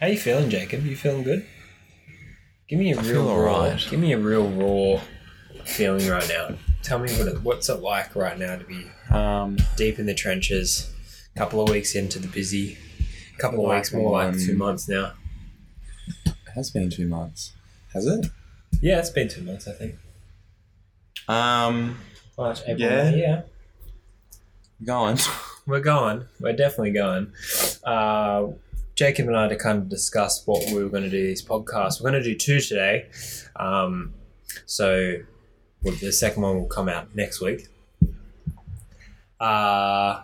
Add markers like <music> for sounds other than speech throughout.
How you feeling, Jacob? You feeling good? Give me a I real feel raw. alright. Give me a real raw feeling right now. Tell me what it, what's it like right now to be Um, deep in the trenches. A couple of weeks into the busy. A couple of Like weeks, more like two months now. it has been two months. Has it? Yeah, it's been two months, I think. Um, March, April, Yeah. Yeah. going. <laughs> We're going. We're definitely going. Uh, Jacob and I to kind of discuss what we were going to do these podcasts. We're going to do two today. Um, so well, the second one will come out next week. Uh,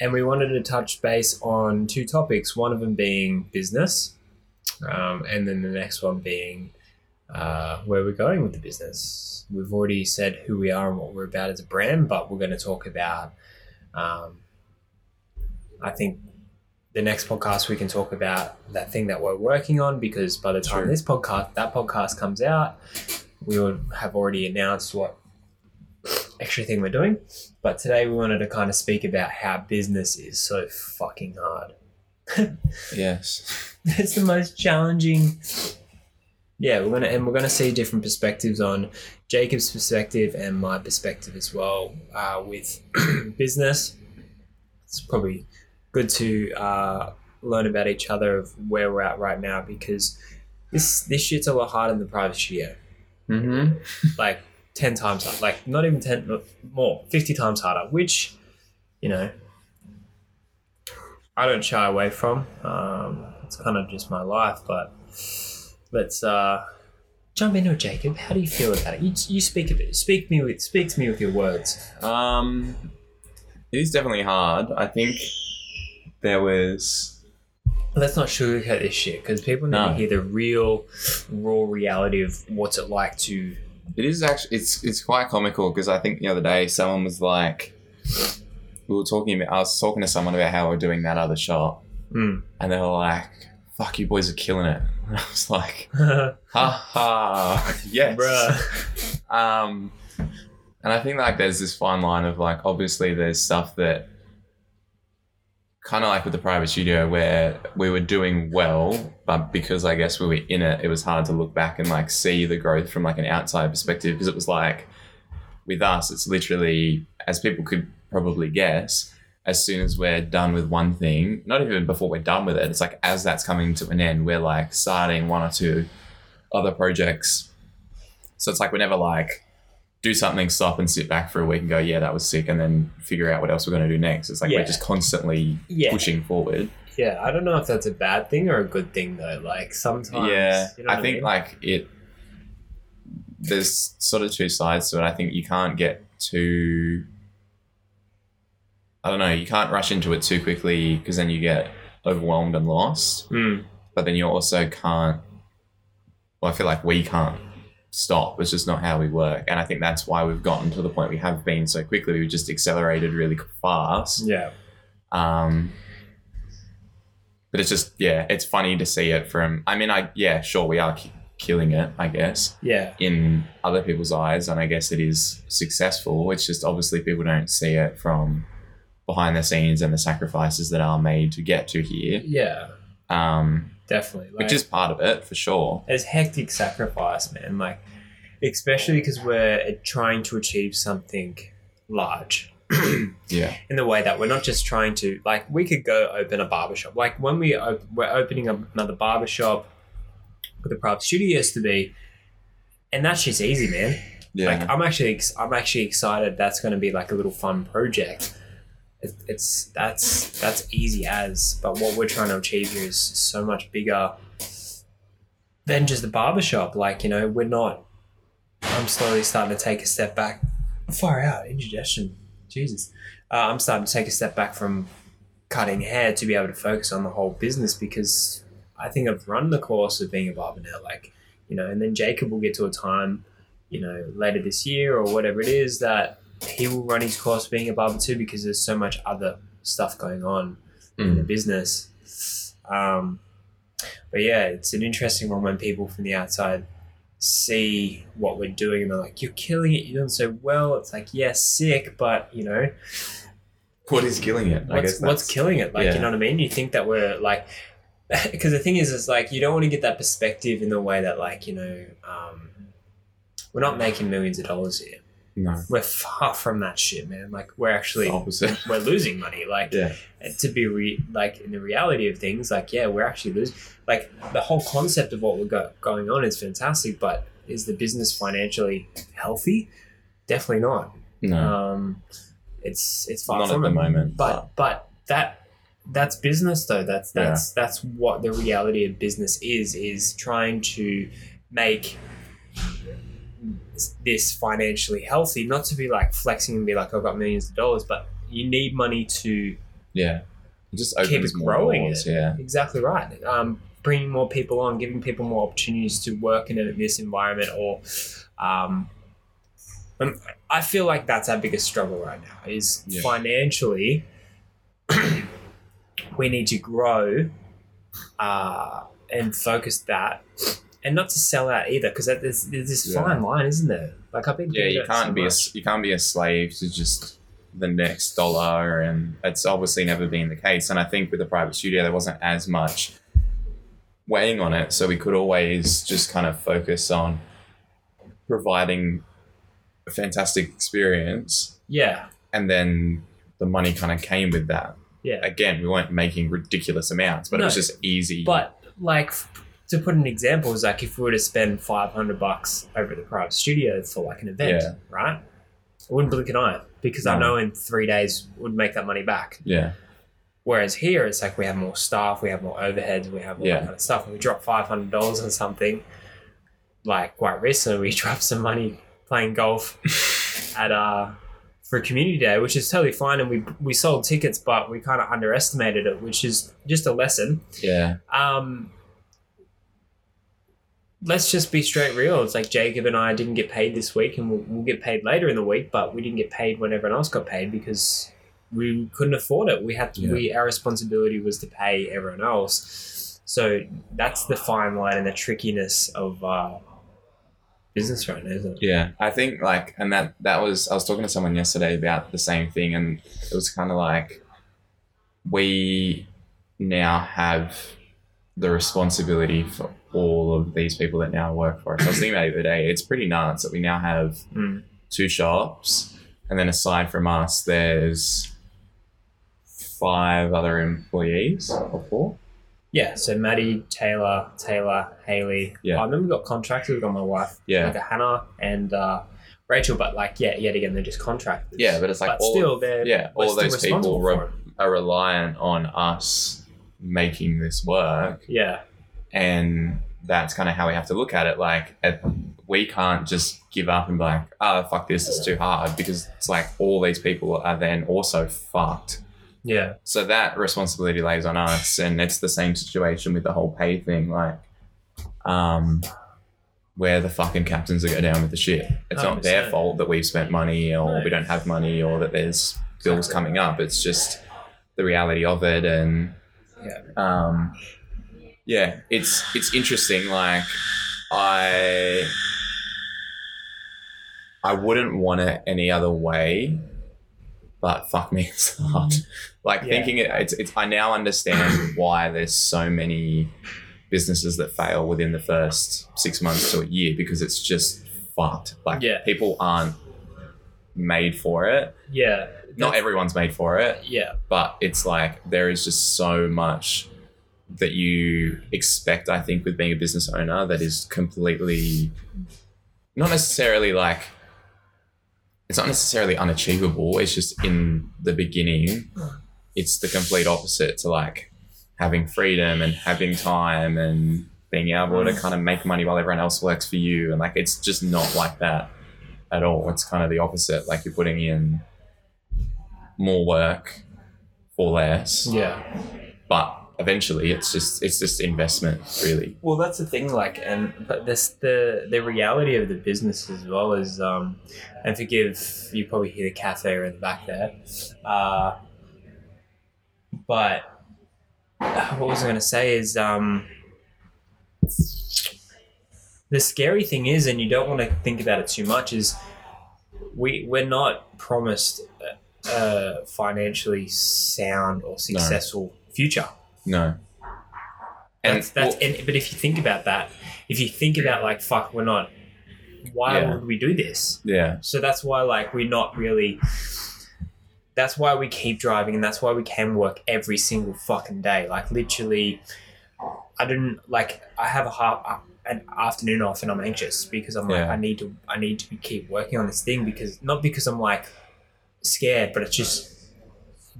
and we wanted to touch base on two topics. One of them being business, um, and then the next one being uh, where we're going with the business. We've already said who we are and what we're about as a brand, but we're going to talk about um, I think the next podcast we can talk about that thing that we're working on because by the time True. this podcast that podcast comes out, we will have already announced what extra thing we're doing. But today we wanted to kind of speak about how business is so fucking hard. <laughs> yes. it's the most challenging. Yeah, we're gonna and we're gonna see different perspectives on Jacob's perspective and my perspective as well uh, with <clears throat> business. It's probably good to uh, learn about each other of where we're at right now because this this shit's a lot harder than the private studio. Mm-hmm. <laughs> Like ten times harder, like not even ten, more, fifty times harder. Which, you know, I don't shy away from. Um, it's kind of just my life, but let's uh, jump into it, Jacob. How do you feel about it? You, you speak a bit. Speak me with speak to me with your words. Um, it is definitely hard. I think there was. Let's not sugarcoat this shit because people need No. to hear the real, raw reality of what's it like to. It is actually. It's it's quite comical because I think the other day someone was like, we were talking about. I was talking to someone about how we're doing that other shot, Mm. and they were like, "Fuck, you boys are killing it." And <laughs> I was like, <laughs> "Ha ha, yes." Bruh. Um, and I think like there's this fine line of like obviously there's stuff that kind of like with the private studio where we were doing well, but because I guess we were in it, it was hard to look back and like see the growth from like an outside perspective because it was like with us, it's literally as people could probably guess. As soon as we're done with one thing, not even before we're done with it, it's like as that's coming to an end, we're like starting one or two other projects so it's like we're never like do something, stop and sit back for a week and go, yeah, that was sick, and then figure out what else we're going to do next. It's like Yeah. we're just constantly Yeah. pushing forward. Yeah, I don't know if that's a bad thing or a good thing though. Like sometimes, yeah, you know I think mean? like it. There's sort of two sides to it. I think you can't get too. I don't know. You can't rush into it too quickly because then you get overwhelmed and lost. Mm, But then you also can't. Well, I feel like we can't stop. It's just not how we work, and I think that's why we've gotten to the point we have been so quickly. We've just accelerated really fast. yeah, Um, but it's just yeah, it's funny to see it from. I mean, I yeah, sure we are ki- killing it, I guess, yeah, in other people's eyes, and I guess it is successful. It's just obviously people don't see it from behind the scenes and the sacrifices that are made to get to here, yeah, um, definitely. Like, which is part of it for sure. it's hectic sacrifice, man. Like, especially because we're trying to achieve something large. <clears throat> Yeah, in the way that we're not just trying to like we could go open a barbershop like when we op- we're opening up another barbershop with the private studio used to be and that's just easy man yeah, like i'm actually ex- i'm actually excited that's going to be like a little fun project it, it's that's that's easy as but what we're trying to achieve here is so much bigger than just the barbershop. Like you know we're not i'm slowly starting to take a step back. Far out indigestion. Jesus. Uh, i'm starting to take a step back from cutting hair to be able to focus on the whole business because i think i've run the course of being a barber now like you know and then jacob will get to a time you know later this year or whatever it is that he will run his course being a barber too because there's so much other stuff going on in the Mm. business um, but yeah it's an interesting one when people from the outside see what we're doing and they're like you're killing it you're doing so well it's like yes sick but you know what is killing it? I what's, guess what's killing it like yeah. you know what i mean you think that we're like <laughs> because the thing is, is like you don't want to get that perspective in the way that like you know, um, we're not making millions of dollars here. No. We're far from that shit, man. Like we're actually we're losing money. Like Yeah. to be re- like in the reality of things, like yeah, we're actually losing. Like the whole concept of what we got going on is fantastic, but is the business financially healthy? Definitely not. No. Um, it's it's far Not at from the it. moment. But but that that's business though. That's that's that's what the reality of business is. Is trying to make this financially healthy, not to be like flexing and be like I've got millions of dollars, but you need money to yeah. It just keep growing doors. it. Yeah. Exactly right. Um, bringing more people on, giving people more opportunities to work in this environment, or um, um, I feel like that's our biggest struggle right now. Is Yeah. financially, <clears throat> we need to grow uh, and focus that, and not to sell out either, because there's, there's this Yeah. fine line, isn't there? Like I've been Yeah, you about it so can't be a, you can't be a slave to just the next dollar, and it's obviously never been the case. And I think with the private studio, there wasn't as much weighing on it, so we could always just kind of focus on providing a fantastic experience, yeah, and then the money kind of came with that. yeah. Again, we weren't making ridiculous amounts, but it was just easy. But like f- to put an example, is like if we were to spend five hundred bucks over at the private studio for like an event, Yeah. right? I wouldn't blink an eye because I know in three days would make that money back. yeah, Whereas here, it's like we have more staff, we have more overheads, we have all Yeah. that kind of stuff. And we drop five hundred dollars on something, like quite recently, we <laughs> dropped some money playing golf <laughs> at uh for a community day, which is totally fine, and we we sold tickets, but we kind of underestimated it, which is just a lesson yeah, um let's just be straight real. It's like jacob and i didn't get paid this week and we'll, we'll get paid later in the week but we didn't get paid when everyone else got paid because we couldn't afford it. We had to, Yeah. we our responsibility was to pay everyone else. So that's the fine line and the trickiness of uh business right now isn't it? Yeah, I think like, and that that was I was talking to someone yesterday about the same thing, and it was kind of like we now have the responsibility for all of these people that now work for us. I was thinking about it the other day. It's pretty nuts that we now have Mm. two shops, and then aside from us, there's five other employees or four. yeah so maddie taylor taylor haley Yeah. and then we've got contracted got my wife Yeah, like a Hannah and uh, Rachel, but like yeah, yet again they're just contractors. yeah, but it's like but all still they're yeah, all those people re- are reliant on us making this work Yeah, and that's kind of how we have to look at it like we can't just give up and be like oh fuck this it's too hard because it's like all these people are then also fucked. Yeah, so that responsibility lays on us and it's the same situation with the whole pay thing like um where the fucking captains are go down with the ship. it's not their fault that we've spent money or No. we don't have money or that there's bills coming up. It's just the reality of it and yeah, um yeah it's it's interesting like i i wouldn't want it any other way but fuck me it's mm-hmm. hard like Yeah. thinking it it's, it's i now understand <coughs> why there's so many businesses that fail within the first six months to a year because it's just fucked like Yeah. people aren't made for it yeah. not everyone's made for it Yeah, but it's like there is just so much that you expect i think with being a business owner that is completely not necessarily like it's not necessarily unachievable it's just in the beginning it's the complete opposite to like having freedom and having time and being able to kind of make money while everyone else works for you and like it's just not like that at all it's kind of the opposite like you're putting in more work for less yeah. but eventually it's just it's just investment really Well, that's the thing. Like, and but this the the reality of the business as well is um, and forgive you probably hear the cafe in the back there, uh, but <sighs> what was I going to say is um, the scary thing is, and you don't want to think about it too much, is we we're not promised a, a financially sound or successful future. No And that's that's. well, and, but if you think about that, if you think about like fuck, we're not. Why Yeah. would we do this? yeah, So that's why like we're not really. That's why we keep driving, and that's why we can work every single fucking day. Like literally, I didn't like. I have a half an afternoon off, and I'm anxious because I'm like, I need to, I need to keep working on this thing because not because I'm like scared, but it just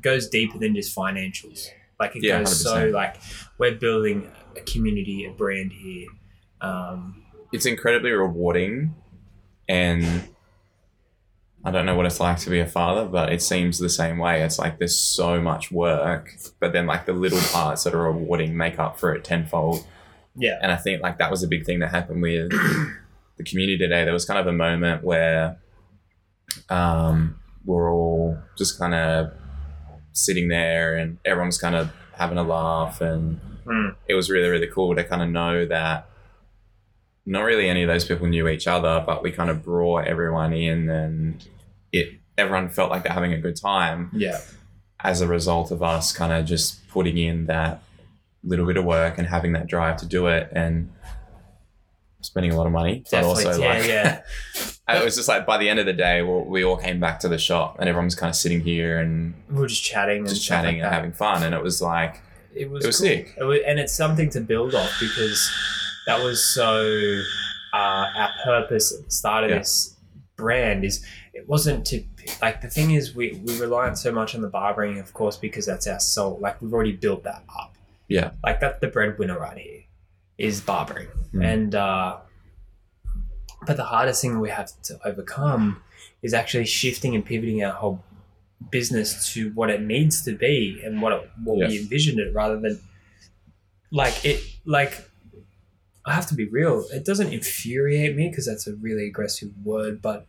goes deeper than just financials. Like it Yeah, goes so 100%. like we're building a community, a brand here. Um, it's incredibly rewarding, and I don't know what it's like to be a father, but it seems the same way. It's like there's so much work, but then like the little parts that are rewarding make up for it tenfold. yeah, And I think like that was a big thing that happened with the community today. There was kind of a moment where um, we're all just kind of sitting there and everyone's kind of having a laugh and Mm. it was really really cool to kind of know that not really any of those people knew each other but we kind of brought everyone in and it everyone felt like they're having a good time yeah, as a result of us kind of just putting in that little bit of work and having that drive to do it and spending a lot of money but also yeah, like yeah. <laughs> it was just like by the end of the day we all came back to the shop and everyone was kind of sitting here and we were just chatting, and just stuff chatting like and having fun and it was like It was, It was cool. sick. It was, and it's something to build off because that was so. Uh, our purpose at the start of Yeah. this brand is it wasn't to like the thing is we we rely on so much on the barbering of course because that's our soul like we've already built that up Yeah. like that's the breadwinner right here is barbering Mm. and uh but the hardest thing we have to overcome is actually shifting and pivoting our whole business to what it needs to be and what it, what we Yeah. envisioned it rather than like it like I have to be real it doesn't infuriate me because that's a really aggressive word but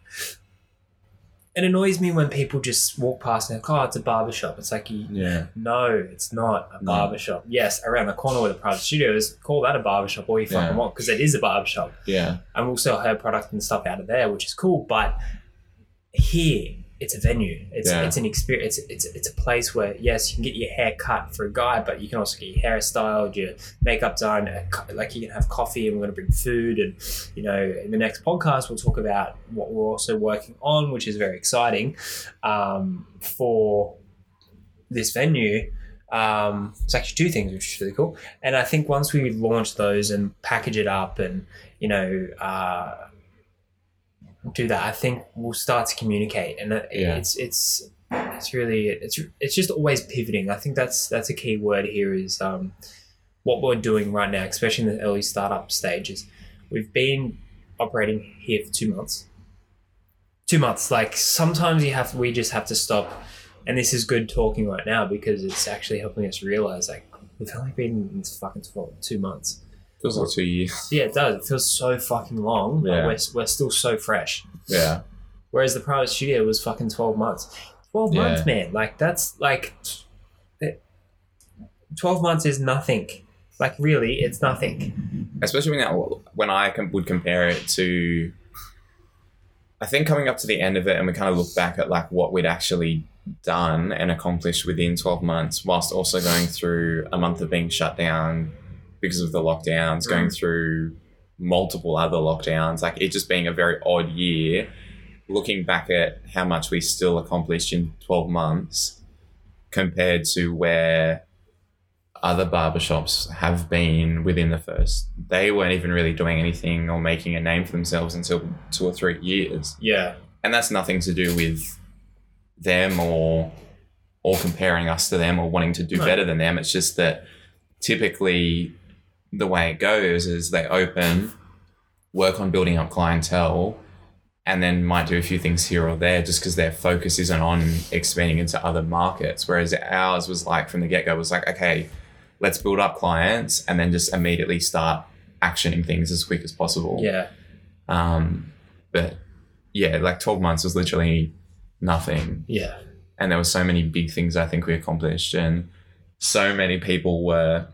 it annoys me when people just walk past and like, oh it's a barbershop it's like you, yeah no, it's not a No. barbershop. Yes, around the corner where the private studio is, call that a barbershop all you fucking Yeah. want because it is a barbershop. yeah And we'll sell hair product and stuff out of there, which is cool. But here, it's a venue. It's Yeah. it's an experience. It's, it's it's a place where yes, you can get your hair cut for a guy, but you can also get your hair styled, your makeup done. Like you can have coffee, and we're going to bring food. And you know, in the next podcast, we'll talk about what we're also working on, which is very exciting um, for this venue. Um, it's actually two things, which is really cool. And I think once we launch those and package it up, and you know. Uh, do that, I think we'll start to communicate, and Yeah. it's it's it's really it's it's just always pivoting. I think that's that's a key word here is um, what we're doing right now, especially in the early startup stages. We've been operating here for two months. Two months. Like sometimes you have we just have to stop, and this is good talking right now because it's actually helping us realize like we've only been in this fucking for two months. Feels like two years <laughs> Yeah, it does. It feels so fucking long, Yeah. we're, we're still so fresh. yeah Whereas the private studio was fucking 12 months. 12 Yeah. months, man. Like, that's like. 12 months is nothing. Like, really, it's nothing. especially when I, when I com- would compare it to, I think coming up to the end of it, and we kind of look back at like what we'd actually done and accomplished within twelve months, whilst also going through a month of being shut down because of the lockdowns, going mm. through multiple other lockdowns, like it just being a very odd year. Looking back at how much we still accomplished in twelve months compared to where other barbershops have been within the first. They weren't even really doing anything or making a name for themselves until two or three years, Yeah. and that's nothing to do with them or or comparing us to them or wanting to do No. better than them. It's just that typically the way it goes is they open, work on building up clientele, and then might do a few things here or there just because their focus isn't on expanding into other markets. Whereas ours was like from the get go was like, okay, let's build up clients and then just immediately start actioning things as quick as possible. Yeah. Um, but yeah, like 12 months was literally nothing. Yeah. And there were so many big things I think we accomplished. And so many people were,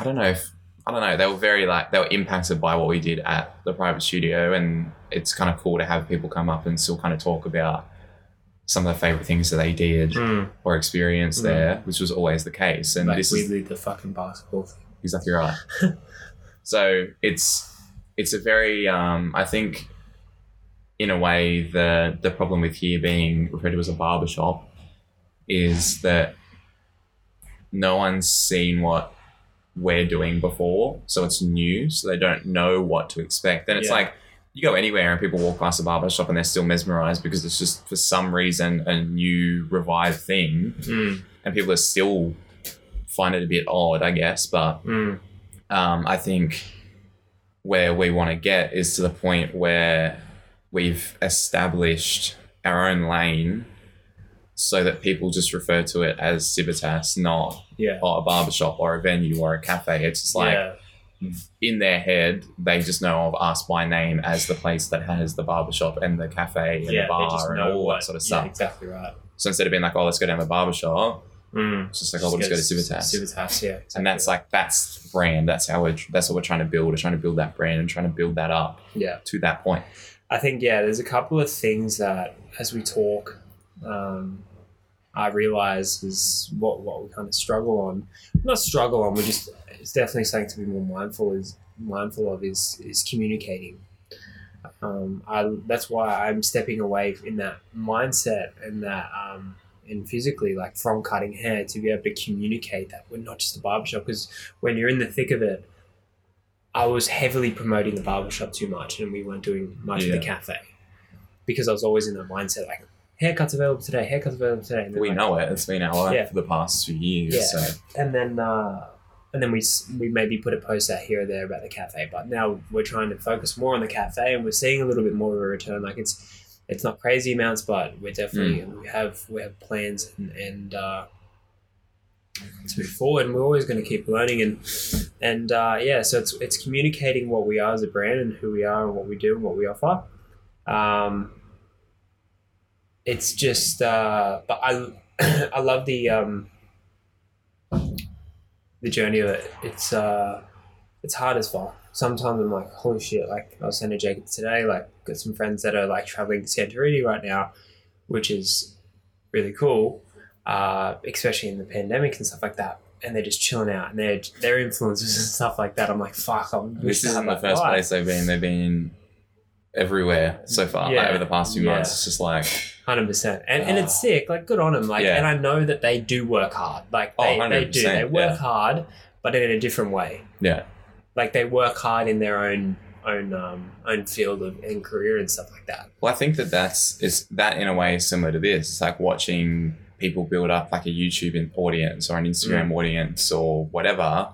I don't know if, I don't know, they were very like, they were impacted by what we did at the private studio. And it's kind of cool to have people come up and still kind of talk about some of the favorite things that they did Mm. or experienced Mm. there, which was always the case. And Like this we is lead the fucking basketball thing. exactly right. <laughs> so it's it's a very um, I think in a way the the problem with here being referred to as a barbershop is that no one's seen what we're doing before, so it's new, so they don't know what to expect. Then it's Yeah. like you go anywhere and people walk past a barbershop and they're still mesmerized because it's just for some reason a new revived thing, Mm. and people are still find it a bit odd, I guess, but Mm. um, I think where we want to get is to the point where we've established our own lane so that people just refer to it as Civitas, not Yeah. oh, a barbershop or a venue or a cafe. It's just like yeah. in their head, they just know of us by name as the place that has the barbershop and the cafe and yeah, the bar and all what, that sort of stuff. exactly right. So instead of being like, oh, let's go down the barbershop, Mm. it's just like, oh, we'll just go to Civitas. Civitas, yeah. Exactly. and that's like that's brand. That's how we're that's what we're trying to build. We're trying to build that brand and trying to build that up yeah. to that point. I think yeah, there's a couple of things that as we talk, um, I realize is what what we kind of struggle on. Not struggle on. We just it's definitely something to be more mindful is mindful of is is communicating. Um, I that's why I'm stepping away in that mindset and that um, and physically like from cutting hair to be able to communicate that we're not just a barbershop because when you're in the thick of it. I was heavily promoting the barbershop too much and we weren't doing much of Yeah. the cafe because I was always in that mindset like haircuts available today, haircuts available today. And then, We like, know it. It's been our life Yeah. for the past few years. Yeah. So and then uh, and then we we maybe put a post out here or there about the cafe, but now we're trying to focus more on the cafe, and we're seeing a little bit more of a return. Like it's it's not crazy amounts, but we're definitely we have we have plans and, and uh, to move forward, and we're always going to keep learning and and uh, yeah, so it's it's communicating what we are as a brand and who we are and what we do and what we offer. Um, it's just uh, but I <clears throat> I love the um, the journey of it. It's uh, it's hard as fuck. Sometimes I'm like, holy shit! Like I was saying to Jacob today, like got some friends that are like traveling to Santorini right now, which is really cool, uh, especially in the pandemic and stuff like that. And they're just chilling out, and they're they're influencers and stuff like that. I'm like, fuck! I wish this isn't the first vibe. place they've been. They've been everywhere so far Yeah. like, over the past few Yeah. months. It's just like Hundred percent, and and it's Ah. sick. Like, good on them. Like, Yeah. and I know that they do work hard. Like, Oh, they, they do. 100%, They work yeah. hard, but in a different way. yeah, Like, they work hard in their own own um own field of and career and stuff like that. Well, I think that that's is that in a way is similar to this. It's like watching people build up like a YouTube audience or an Instagram audience or whatever.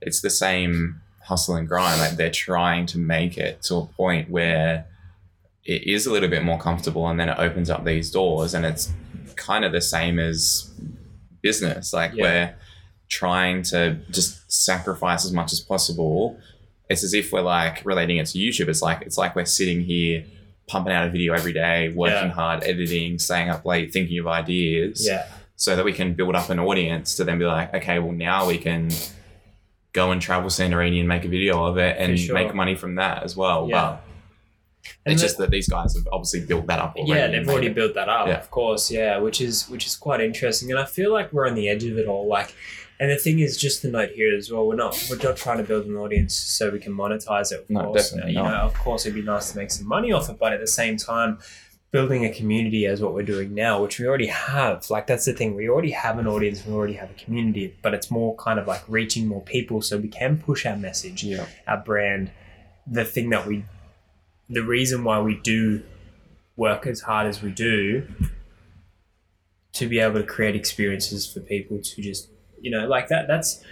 It's the same hustle and grind. Like they're trying to make it to a point where it is a little bit more comfortable, and then it opens up these doors, and it's kind of the same as business. Like Yeah. we're trying to just sacrifice as much as possible. It's as if we're like relating it to YouTube. It's like it's like we're sitting here pumping out a video every day, working Yeah. hard, editing, staying up late, thinking of ideas, Yeah, so that we can build up an audience to then be like, okay, well now we can go and travel Santorini and make a video of it and sure. make money from that as well. Yeah. But And it's the- just that these guys have obviously built that up already. yeah, they've already built that up, Yeah. of course. Yeah, which is which is quite interesting, and I feel like we're on the edge of it all. Like, and the thing is, just the note here as well. We're not we're not trying to build an audience so we can monetize it. Of No, course, definitely you not. know, of course, it'd be nice to make some money off it, but at the same time. Building a community as what we're doing now, which we already have. Like that's the thing. We already have an audience. We already have a community, but it's more kind of like reaching more people, so we can push our message Yeah. our brand, the thing that we, the reason why we do work as hard as we do, to be able to create experiences for people to just, you know, like that. That's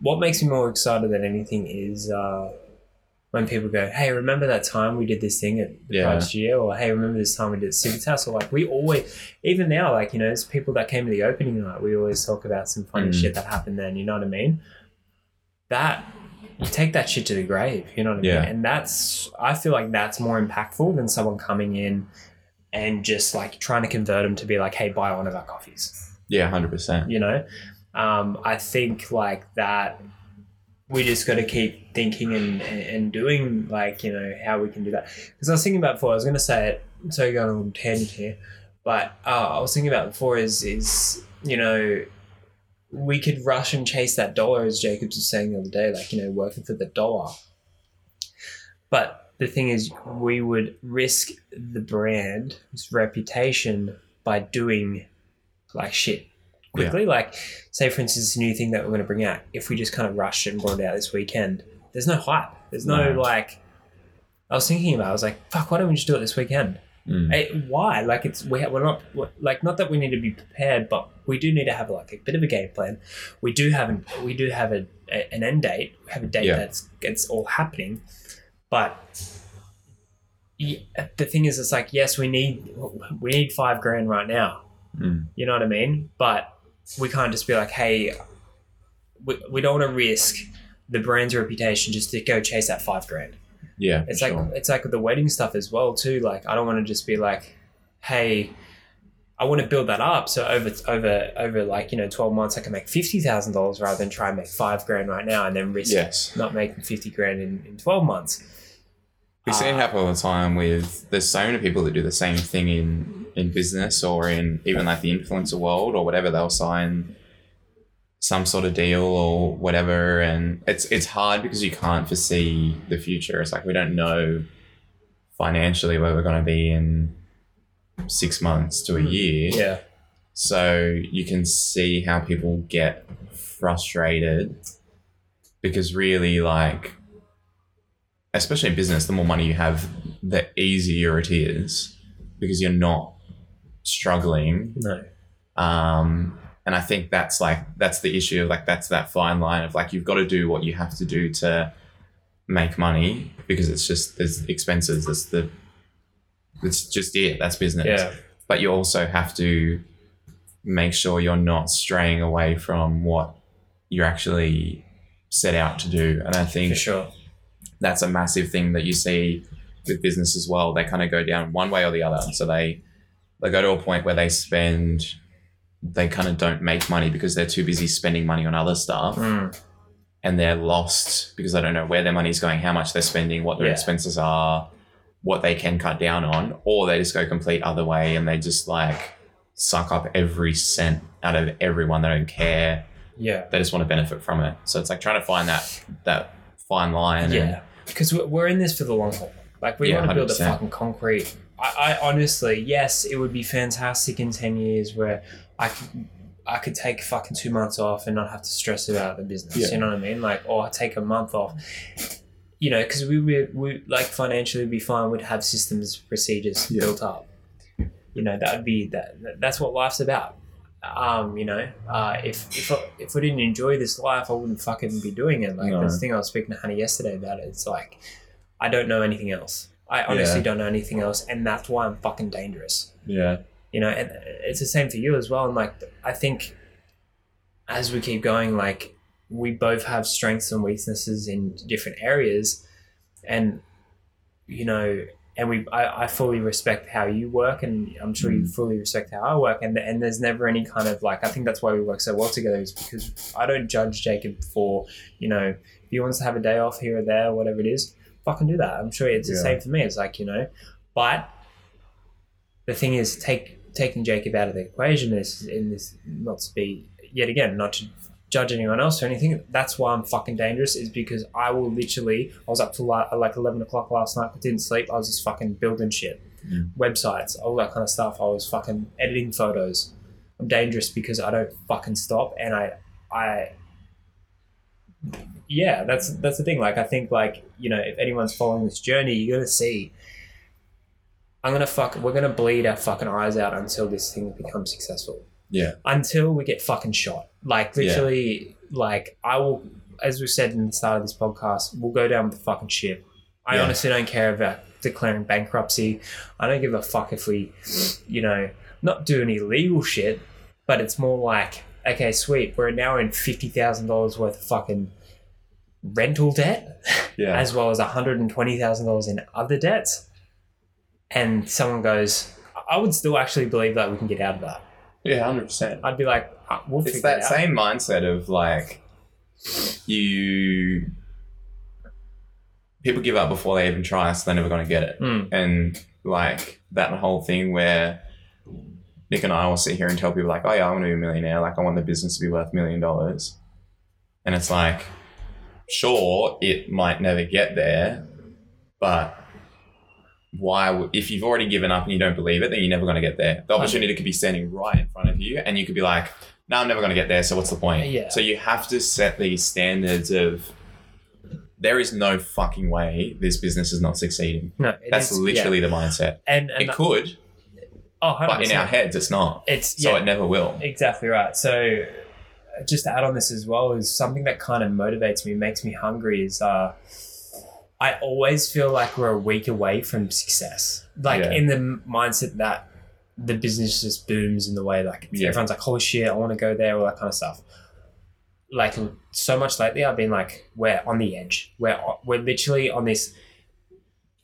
what makes me more excited than anything is uh, when people go, "Hey, remember that time we did this thing at the Yeah. Pride year?" Or "Hey, remember this time we did Civitas?" Or like we always, even now, like you know, there's people that came to the opening night. We always talk about some funny Mm. shit that happened then. You know what I mean? That take that shit to the grave. You know what I Yeah. mean? And that's I feel like that's more impactful than someone coming in and just like trying to convert them to be like, "Hey, buy one of our coffees." Yeah, hundred percent. You know, um, I think like that. We just got to keep thinking and, and doing like you know how we can do that. Because I was thinking about before, I was going to say it so going on a little tangent here, but uh, I was thinking about before is is you know we could rush and chase that dollar as Jacobs was saying the other day, like you know working for the dollar. But the thing is, we would risk the brand's reputation by doing like shit quickly. Like, say for instance, a new thing that we're going to bring out. If we just kind of rushed it and brought it out this weekend, there's no hype. There's no, No. like. I was thinking about. it, I was like, "Fuck! Why don't we just do it this weekend?" Mm. Eh, why? Like it's we we're not like not that we need to be prepared, but we do need to have like a bit of a game plan. We do have an we do have a, a an end date. We have a date Yeah. that's it's all happening, but yeah, the thing is, it's like yes, we need we need five grand right now. Mm. You know what I mean? But we can't just be like, hey, we, we don't want to risk the brand's reputation just to go chase that five grand. Yeah. It's like sure. it's like with the wedding stuff as well too. Like I don't want to just be like, hey, I want to build that up. So over over over like you know twelve months, I can make fifty thousand dollars rather than try and make five grand right now and then risk yes. not making fifty grand in, in twelve months. We see it Uh, happen all the time with there's so many people that do the same thing in in business or in even like the influencer world or whatever they'll sign some sort of deal or whatever and it's it's hard because you can't foresee the future it's like we don't know financially where we're going to be in six months to a Mm. year Yeah, so you can see how people get frustrated because really, like, especially in business, the more money you have, the easier it is because you're not struggling. no, Um, and I think that's like, that's the issue. Of like, that's that fine line of like, you've got to do what you have to do to make money because it's just, there's expenses. It's the, it's just it. That's business yeah, but you also have to make sure you're not straying away from what you're actually set out to do. And I for think sure. that's a massive thing that you see with business as well. They kind of go down one way or the other. So they they go to a point where they spend they kind of don't make money because they're too busy spending money on other stuff Mm, and they're lost because they don't know where their money's going, how much they're spending, what their Yeah. expenses are, what they can cut down on, or they just go complete other way and they just like suck up every cent out of everyone. They don't care. yeah, They just want to benefit from it. So it's like trying to find that that fine line. yeah. Because we're we're in this for the long haul. Like we Yeah, want to build a 100%. fucking concrete. I, I honestly, yes, it would be fantastic in ten years where I could, I could take fucking two months off and not have to stress about the business. Yeah. You know what I mean? Like, or I take a month off. You know, because we would we like financially be fine. We'd have systems, procedures Yeah. built up. You know, that would be that. that- That's what life's about. Um, you know, uh, if if I, if we didn't enjoy this life, I wouldn't fucking be doing it. Like No. that's the thing I was speaking to Honey yesterday about. It. It's like I don't know anything else. I honestly Yeah. don't know anything else, and that's why I'm fucking dangerous. Yeah. You know, and it's the same for you as well. And like, I think as we keep going, like we both have strengths and weaknesses in different areas, and you know, and we I, I fully respect how you work, and I'm sure you Mm. fully respect how I work, and and there's never any kind of like I think that's why we work so well together is because I don't judge Jacob for you know if he wants to have a day off here or there, whatever it is, fucking do that. I'm sure it's the Yeah. same for me. It's like you know, but the thing is, take taking Jacob out of the equation is in this not to be yet again not to judge anyone else or anything. That's why I'm fucking dangerous. Is because I will literally. I was up till like, like eleven o'clock last night. I didn't sleep. I was just fucking building shit, Mm. websites, all that kind of stuff. I was fucking editing photos. I'm dangerous because I don't fucking stop, and I I. Yeah, that's that's the thing. Like I think like you know if anyone's following this journey, you're gonna see I'm gonna fuck. We're gonna bleed our fucking eyes out until this thing becomes successful. Yeah. Until we get fucking shot. Like Yeah. literally, like I will. As we said in the start of this podcast, we'll go down with the fucking ship. I Yeah. honestly don't care about declaring bankruptcy. I don't give a fuck if we, you know, not do any illegal shit. But it's more like, okay, sweet. We're now in fifty thousand dollars worth of fucking rental debt Yeah. as well as $120,000 in other debts. And someone goes, I would still actually believe that we can get out of that. yeah. Hundred percent. I'd be like, "Uh, we'll It's figure that it out. same mindset of like you people give up before they even try, so they're never going to get it. Mm, And like that whole thing where Nick and I will sit here and tell people like, oh yeah, I want to be a millionaire. Like I want the business to be worth a million dollars. And it's like, sure, it might never get there, but why, if you've already given up and you don't believe it, then you're never going to get there. The opportunity could be standing right in front of you and you could be like, no, I'm never going to get there. So what's the point? Yeah. So you have to set these standards of, there is no fucking way this business is not succeeding. No, That's is- literally yeah. the mindset. and, and It could, oh, 100%. but in our heads, it's not. it's So yeah, it never will. exactly right. So uh, just to add on this as well is something that kind of motivates me, makes me hungry. Is uh, I always feel like we're a week away from success. Like Yeah. in the mindset that the business just booms in the way like Yeah. everyone's like, holy shit, I want to go there, all that kind of stuff. Like so much lately, I've been like, we're on the edge. We're we're literally on this,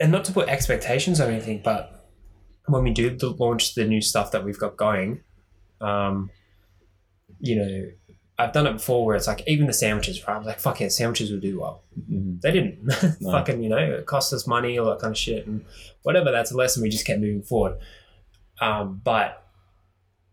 and not to put expectations or anything, but when we do the, launch the new stuff that we've got going, um, you know, I've done it before where it's like even the sandwiches, right? I was like, fuck yeah, sandwiches will do well. Mhm. They didn't. <laughs> No. Fucking, you know, it cost us money, all that kind of shit. And whatever, that's a lesson. We just kept moving forward. Um, but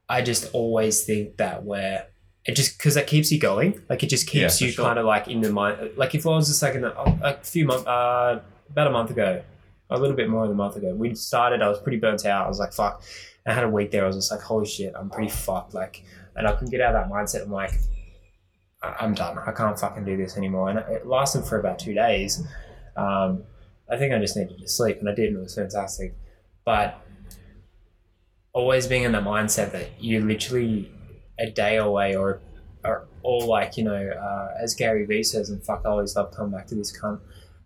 I just always think that where it just, because that keeps you going, like it just keeps Yeah, you sure. kind of like in the mind. Like if I was just like in a, a few months, uh, about a month ago, a little bit more than a month ago, we started, I was pretty burnt out. I was like, fuck. I had a week there. I was just like, holy shit, I'm pretty fucked. Like, and I couldn't get out of that mindset. I'm like, I'm done. I can't fucking do this anymore. And it lasted for about two days. Um, I think I just needed to sleep, and I did, and it was fantastic. But always being in the mindset that you're literally a day away, or, or, or like you know, uh, as Gary Vee says, and fuck, I always love coming back to this cunt.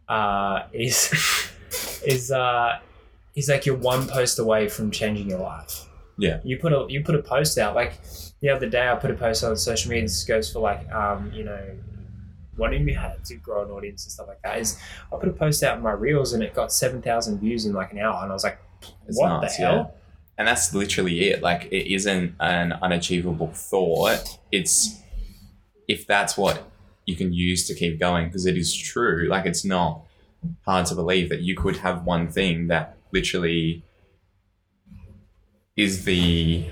Uh, is <laughs> is uh, is like you're one post away from changing your life. Yeah. You put a you put a post out like the other day. I put a post on social media. This goes for like um, you know wanting me how to grow an audience and stuff like that. Is I put a post out in my reels and it got seven thousand views in like an hour, and I was like, It's what nuts, the hell? And that's literally it. Like it isn't an unachievable thought. It's if that's what you can use to keep going, because it is true. Like it's not hard to believe that you could have one thing that literally is the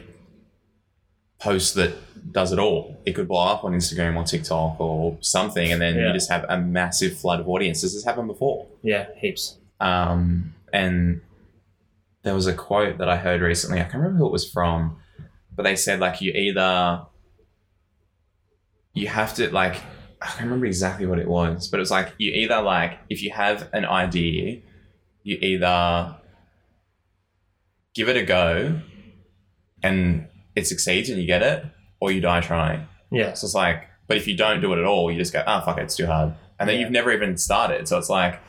post that does it all. It could blow up on Instagram or TikTok or something, and then Yeah. you just have a massive flood of audience. This has happened before. Yeah, heaps. Um, and there was a quote that I heard recently. I can't remember who it was from, but they said like you either you have to like I can't remember exactly what it was, but it was like you either like if you have an idea, you either give it a go and it succeeds and you get it, or you die trying. Yeah, So it's like, but if you don't do it at all, you just go, ah, fuck it, it's too hard. And then Yeah. you've never even started. So it's like,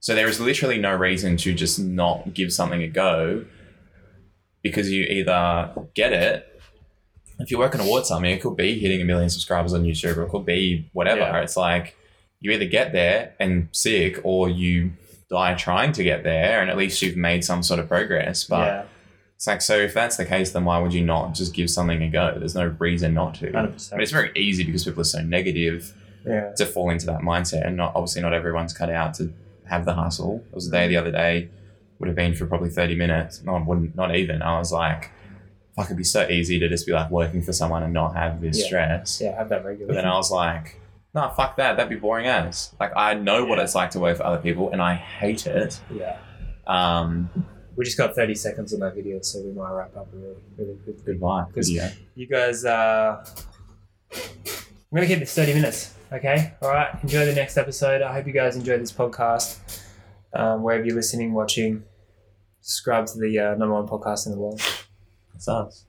so there is literally no reason to just not give something a go because you either get it. If you're working towards something, it could be hitting a million subscribers on YouTube or it could be whatever. Yeah. It's like you either get there and sick or you die trying to get there and at least you've made some sort of progress. But yeah, it's like, so if that's the case, then why would you not just give something a go? There's no reason not to. hundred But percent. it's very easy because people are so negative Yeah, to fall into that mindset, and not obviously not everyone's cut out to have the hustle. It was a day the other day, would have been for probably thirty minutes. No, wouldn't, not even. I was like, fuck, it'd be so easy to just be like working for someone and not have this Yeah. stress. yeah, have that regular. But then I was like, nah, fuck that. That'd be boring as. Like I know what it's like to work for other people, and I hate it. yeah, Um, we just got thirty seconds on that video, so we might wrap up really, really quick. goodbye. Because- Video. You guys, uh, I'm gonna keep this thirty minutes. Okay, all right. Enjoy the next episode. I hope you guys enjoyed this podcast. Um, wherever you're listening, watching, subscribe to the uh, number one podcast in the world. It's us.